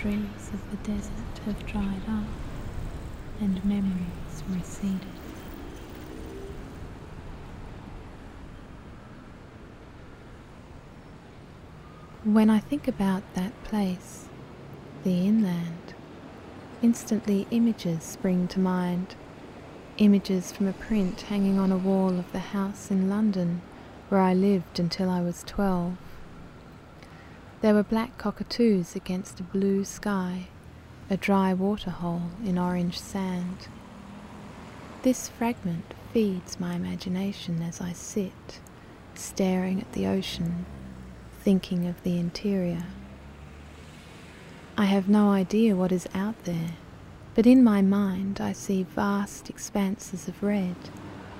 streams of the desert have dried up and memories receded. When I think about that place, the inland, instantly images spring to mind. Images from a print hanging on a wall of the house in London where I lived until I was twelve. There were black cockatoos against a blue sky, a dry waterhole in orange sand. This fragment feeds my imagination as I sit, staring at the ocean thinking of the interior. I have no idea what is out there, but in my mind I see vast expanses of red,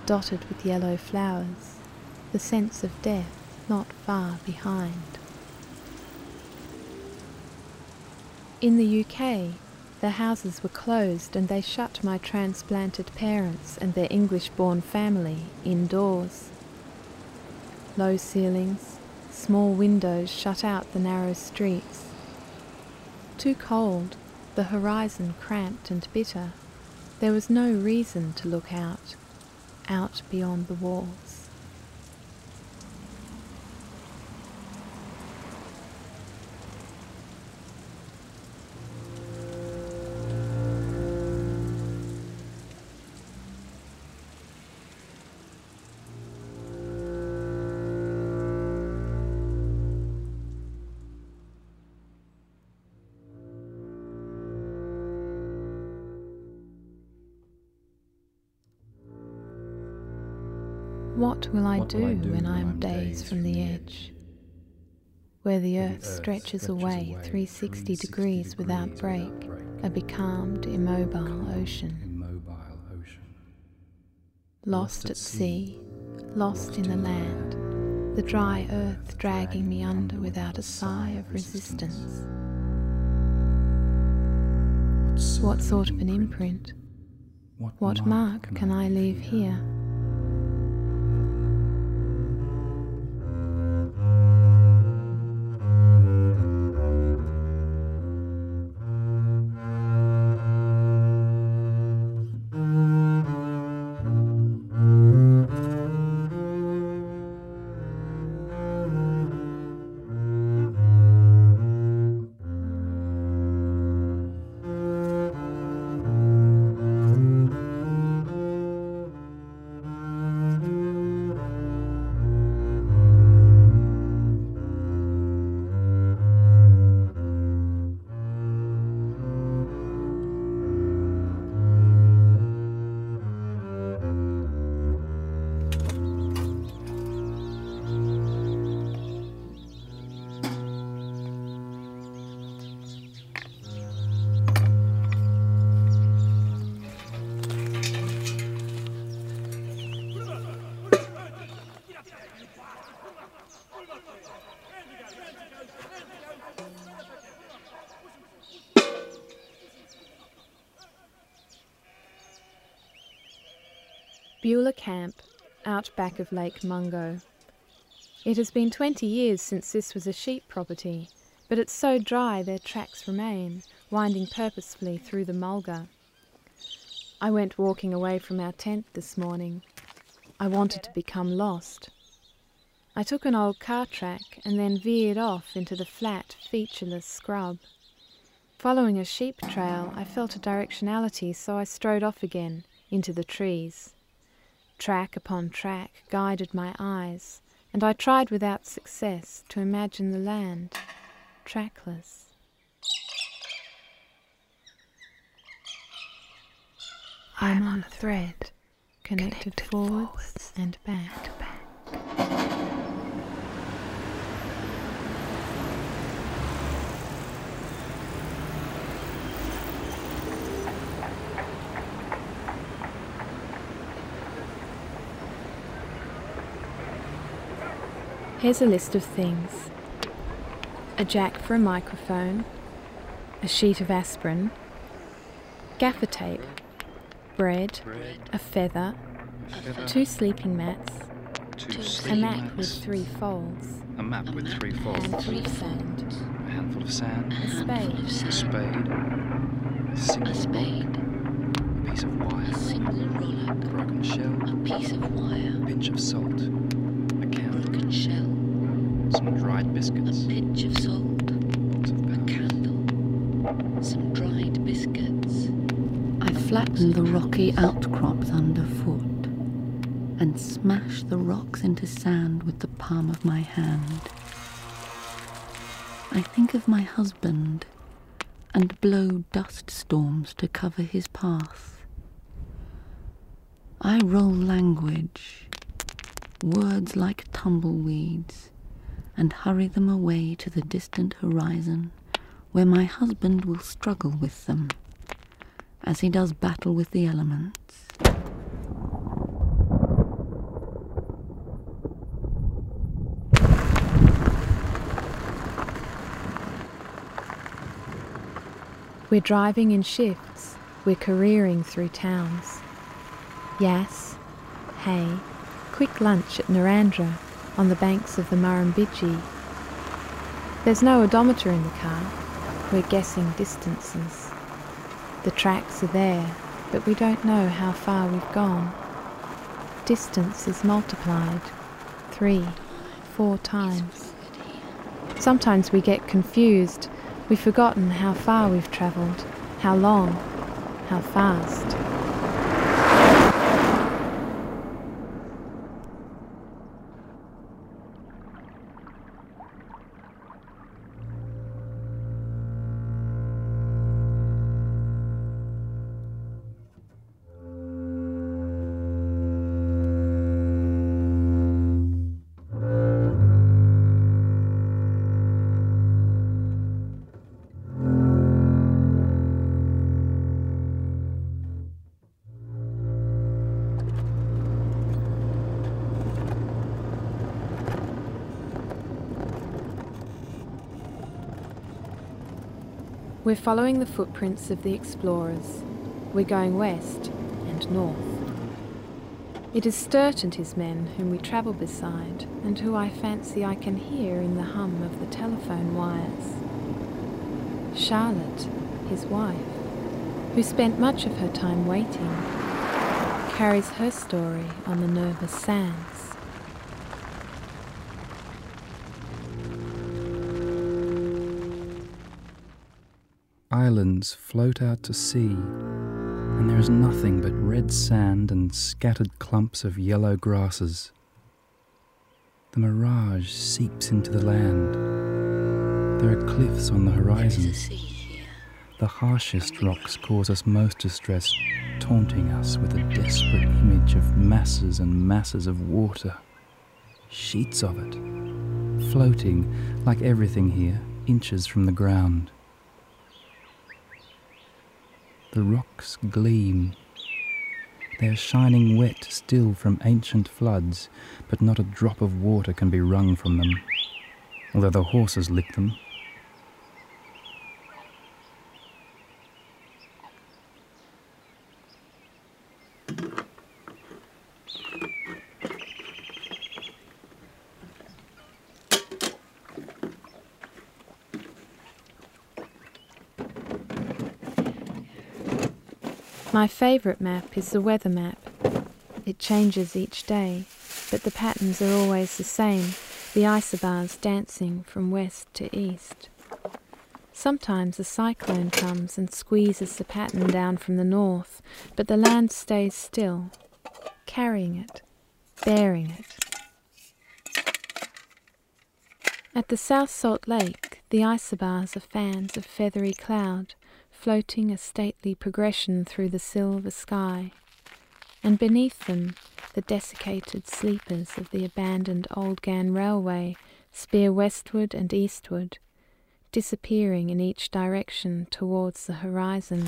dotted with yellow flowers, the sense of death not far behind. In the UK, the houses were closed and they shut my transplanted parents and their English born family indoors. Low ceilings, Small windows shut out the narrow streets. Too cold, the horizon cramped and bitter. There was no reason to look out, out beyond the walls. What will I, What do, will I do when I am days from the edge, where the earth earth stretches stretches away away 360 360 degrees without break, without break, a becalmed, immobile ocean, Immobile ocean. lost at sea, lost in the land, the dry earth dragging me under without a sigh of resistance. What sort of an imprint? What mark can I leave here? Beulah Camp, out back of Lake Mungo. It has been 20 years since this was a sheep property, but it's so dry their tracks remain, winding purposefully through the mulga. I went walking away from our tent this morning. I wanted to become lost. I took an old car track and then veered off into the flat, featureless scrub. Following a sheep trail, I felt a directionality, so I strode off again into the trees. Track upon track guided my eyes, and I tried without success to imagine the land trackless. I'm on a thread, connected, forwards, and back. Here's a list of things. A jack for a microphone, a sheet of aspirin, gaffer tape, bread, a feather, two sleeping mats, a map with three folds, a map with three a handful folds, of sand, a handful of sand, A spade. a spade, a single A spade, a piece of a wire, single roller, a broken shell, a piece of wire, a pinch of salt, a candle, broken shell, some dried biscuits, a pinch of salt, of a candle, some dried biscuits. I flattened the rocky outcrops underfoot and smashed the rocks into sand with the palm of my hand. I think of my husband and blow dust storms to cover his path. I roll language, words like tumbleweeds, and hurry them away to the distant horizon where my husband will struggle with them as he does battle with the elements. We're driving in shifts, we're careering through towns. Yes, hay, quick lunch at Narrandera on the banks of the Murrumbidgee. There's no odometer in the car, we're guessing distances. The tracks are there, but we don't know how far we've gone. Distance is multiplied three, four times. Sometimes we get confused. We've forgotten how far we've travelled, how long, how fast. We're following the footprints of the explorers. We're going west and north. It is Sturt and his men whom we travel beside, and who I fancy I can hear in the hum of the telephone wires. Charlotte, his wife, who spent much of her time waiting, carries her story on the nervous sands. Islands float out to sea, and there is nothing but red sand and scattered clumps of yellow grasses. The mirage seeps into the land. There are cliffs on the horizon. The harshest rocks cause us most distress, taunting us with a desperate image of masses and masses of water. Sheets of it, floating, like everything here, inches from the ground. The rocks gleam. They are shining wet still from ancient floods, but not a drop of water can be wrung from them, although the horses lick them. My favourite map is the weather map. It changes each day, but the patterns are always the same, the isobars dancing from west to east. Sometimes a cyclone comes and squeezes the pattern down from the north, but the land stays still, carrying it, bearing it. At the South Salt Lake, the isobars are fans of feathery cloud, floating a stately progression through the silver sky, and beneath them the desiccated sleepers of the abandoned Old Ghan Railway spear westward and eastward, disappearing in each direction towards the horizon.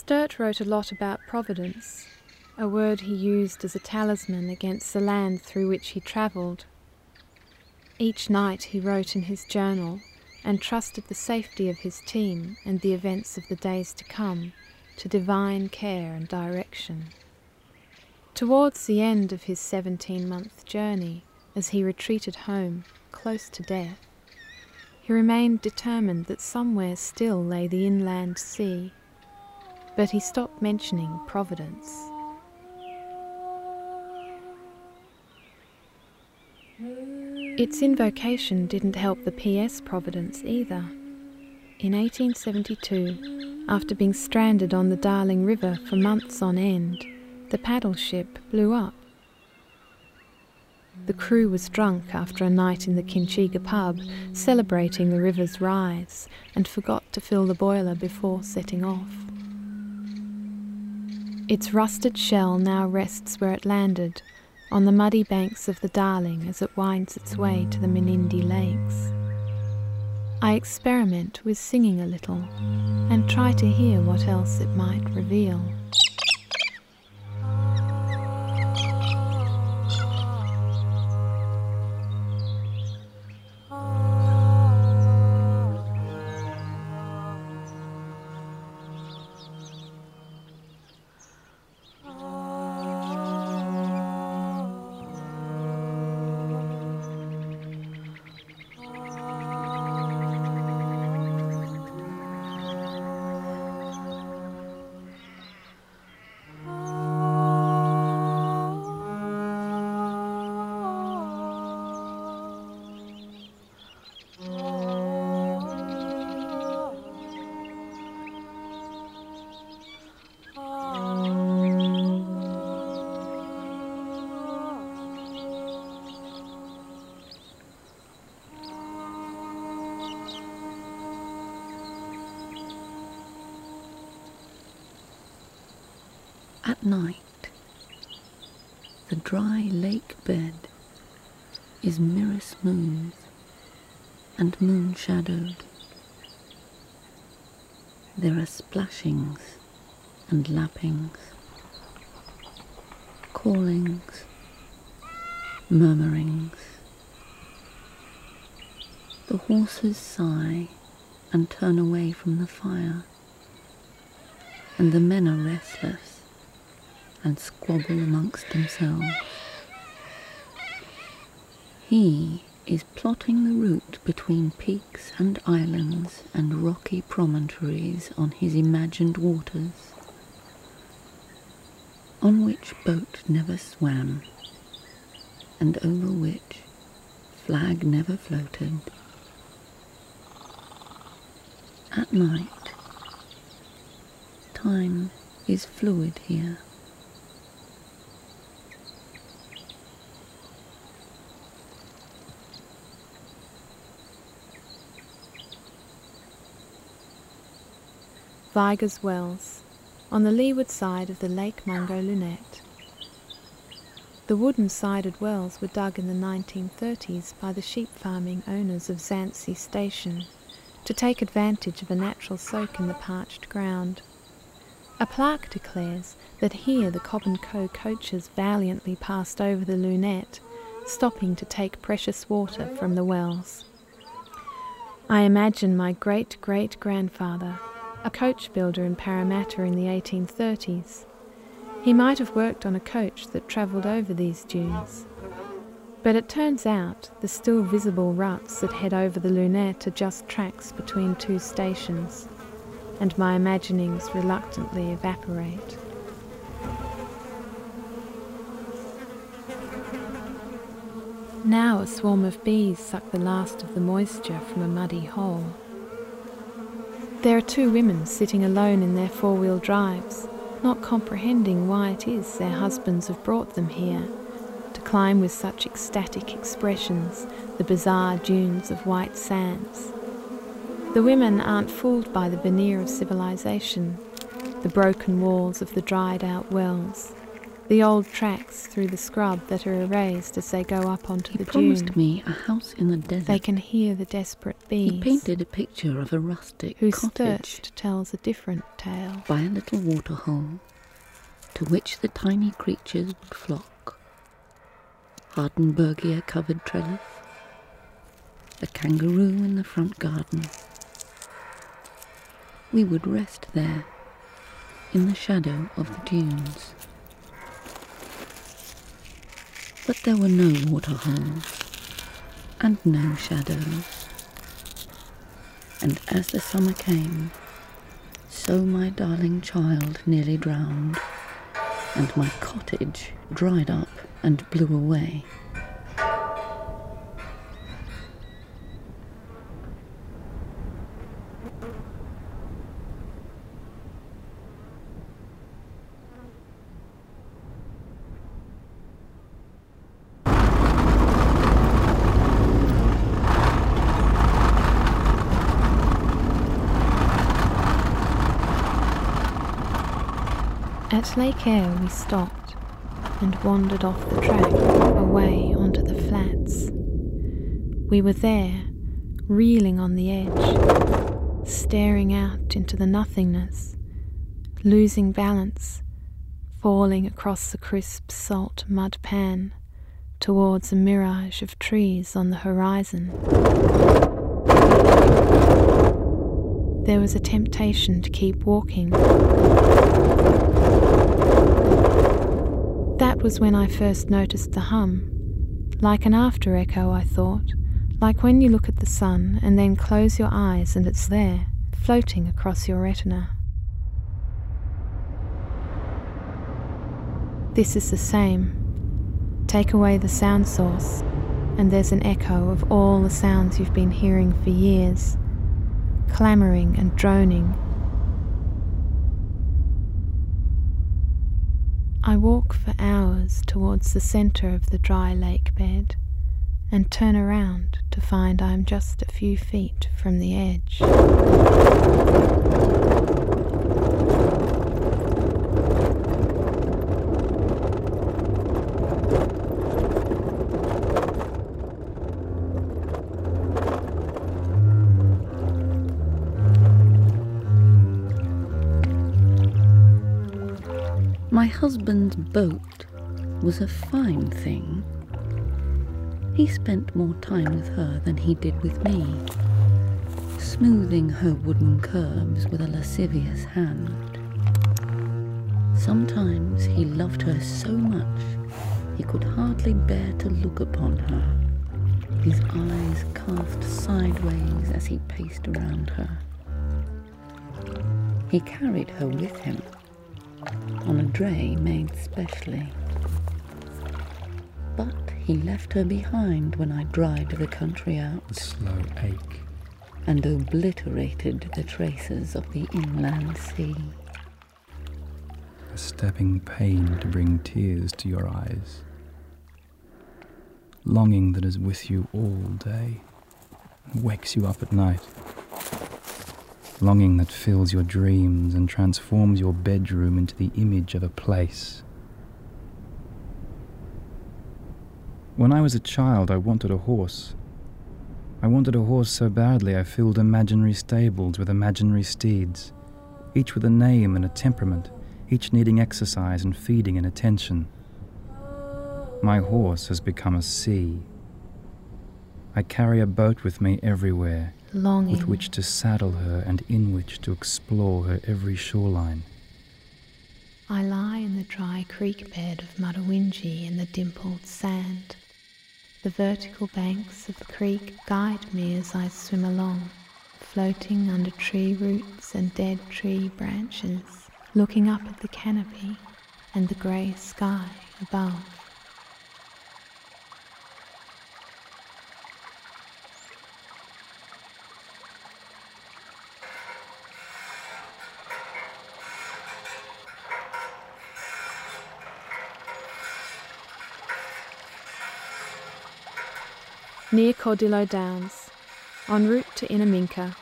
Sturt wrote a lot about Providence, a word he used as a talisman against the land through which he travelled. Each night he wrote in his journal and trusted the safety of his team and the events of the days to come to divine care and direction. Towards the end of his 17 month journey, as he retreated home, close to death, he remained determined that somewhere still lay the inland sea, but he stopped mentioning Providence. Its invocation didn't help the PS Providence either. In 1872, after being stranded on the Darling River for months on end, the paddle ship blew up. The crew was drunk after a night in the Kinchega pub, celebrating the river's rise, and forgot to fill the boiler before setting off. Its rusted shell now rests where it landed, on the muddy banks of the Darling as it winds its way to the Menindee Lakes. I experiment with singing a little and try to hear what else it might reveal. At night, the dry lake bed is mirror smooth and moon shadowed. There are splashings and lappings, callings, murmurings. The horses sigh and turn away from the fire, and the men are restless and squabble amongst themselves. He is plotting the route between peaks and islands and rocky promontories on his imagined waters, on which boat never swam, and over which flag never floated. At night, time is fluid here. Viger's Wells, on the leeward side of the Lake Mungo Lunette. The wooden sided wells were dug in the 1930s by the sheep farming owners of Zanci Station to take advantage of a natural soak in the parched ground. A plaque declares that here the Cobb and Co. coaches valiantly passed over the Lunette, stopping to take precious water from the wells. I imagine my great great grandfather a coach builder in Parramatta in the 1830s. He might have worked on a coach that travelled over these dunes. But it turns out the still visible ruts that head over the Lunette are just tracks between two stations, and my imaginings reluctantly evaporate. Now a swarm of bees suck the last of the moisture from a muddy hole. There are two women sitting alone in their four wheel drives, not comprehending why it is their husbands have brought them here, to climb with such ecstatic expressions the bizarre dunes of white sands. The women aren't fooled by the veneer of civilization, the broken walls of the dried out wells, The old tracks through the scrub that are erased as they go up onto He the promised dune. me a house in the desert. They can hear the desperate bees. He painted a picture of a rustic whose cottage thirst tells a different tale. by a little waterhole to which the tiny creatures would flock. Hardenbergia covered trellis, a kangaroo in the front garden. We would rest there in the shadow of the dunes. But there were no waterholes and no shadows. And as the summer came, so my darling child nearly drowned, and my cottage dried up and blew away. At Lake Eyre, we stopped and wandered off the track away onto the flats. We were there, reeling on the edge, staring out into the nothingness, losing balance, falling across the crisp salt mud pan towards a mirage of trees on the horizon. There was a temptation to keep walking. Was when I first noticed the hum. Like an after echo, I thought, like when you look at the sun and then close your eyes and it's there, floating across your retina. This is the same. Take away the sound source, and there's an echo of all the sounds you've been hearing for years, clamouring and droning I walk for hours towards the centre of the dry lake bed and turn around to find I am just a few feet from the edge. Boat was a fine thing. He spent more time with her than he did with me, smoothing her wooden curves with a lascivious hand. Sometimes he loved her so much he could hardly bear to look upon her, his eyes cast sideways as he paced around her. He carried her with him on a dray made specially. But he left her behind when I dried the country The out slow ache. and obliterated the traces of the inland sea. a stabbing pain to bring tears to your eyes. Longing that is with you all day and wakes you up at night. Longing that fills your dreams and transforms your bedroom into the image of a place. When I was a child, I wanted a horse. I wanted a horse so badly I filled imaginary stables with imaginary steeds, each with a name and a temperament each needing exercise and feeding and attention. My horse has become a sea. I carry a boat with me everywhere, longing. with which to saddle her and in which to explore her every shoreline. I lie in the dry creek bed of Mutawintji in the dimpled sand. The vertical banks of the creek guide me as I swim along, floating under tree roots and dead tree branches, looking up at the canopy and the grey sky above. Near Cordillo Downs, en route to Innamincka.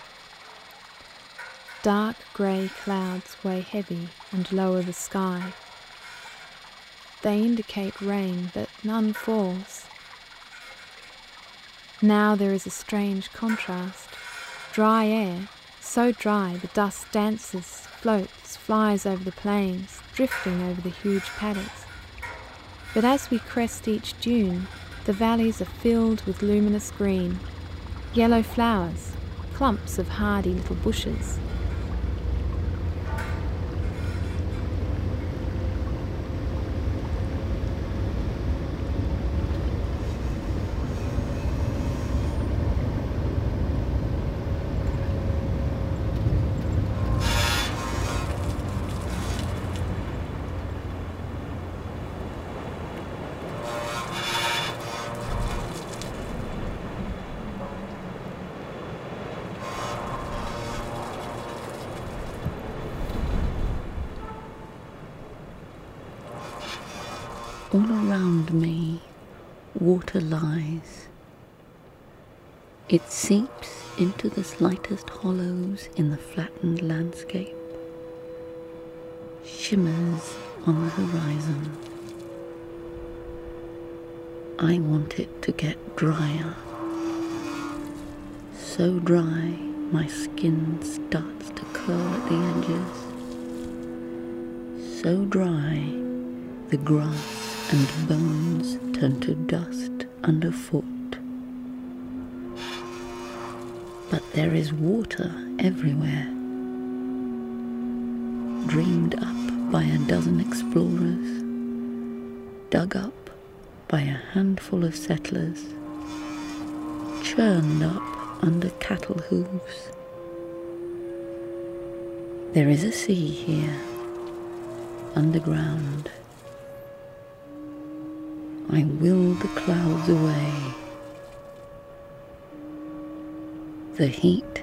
Dark grey clouds weigh heavy and lower the sky. they indicate rain, but none falls. Now there is a strange contrast. Dry air, so dry the dust dances, floats, flies over the plains, drifting over the huge paddocks. But as we crest each dune, the valleys are filled with luminous green, yellow flowers, clumps of hardy little bushes. All around me, water lies. It seeps into the slightest hollows in the flattened landscape, shimmers on the horizon. I want it to get drier. So dry, my skin starts to curl at the edges. So dry, the grass and bones turn to dust underfoot. But there is water everywhere, dreamed up by a dozen explorers, dug up by a handful of settlers, churned up under cattle hooves. There is a sea here, underground. I will the clouds away. The heat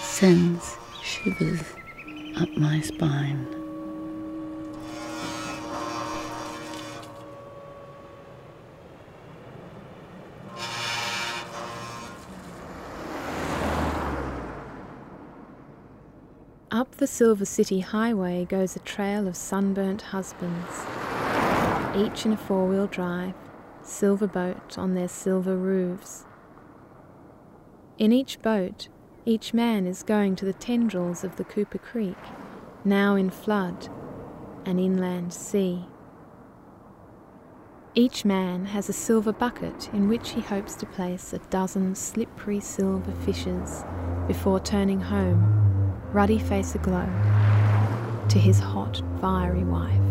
sends shivers up my spine. Up the Silver City Highway goes a trail of sunburnt husbands, each in a four wheel drive, silver boat on their silver roofs. In each boat, each man is going to the tendrils of the Cooper Creek, now in flood, an inland sea. Each man has a silver bucket in which he hopes to place a dozen slippery silver fishes before turning home ruddy face aglow, to his hot, fiery wife.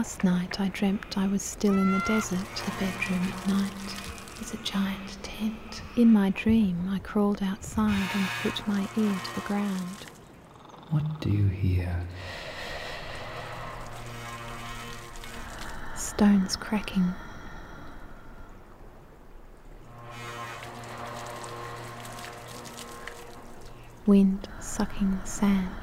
Last night I dreamt I was still in the desert. The bedroom at night is a giant tent. In my dream, I crawled outside and put my ear to the ground. What do you hear? Stones cracking. Wind sucking the sand.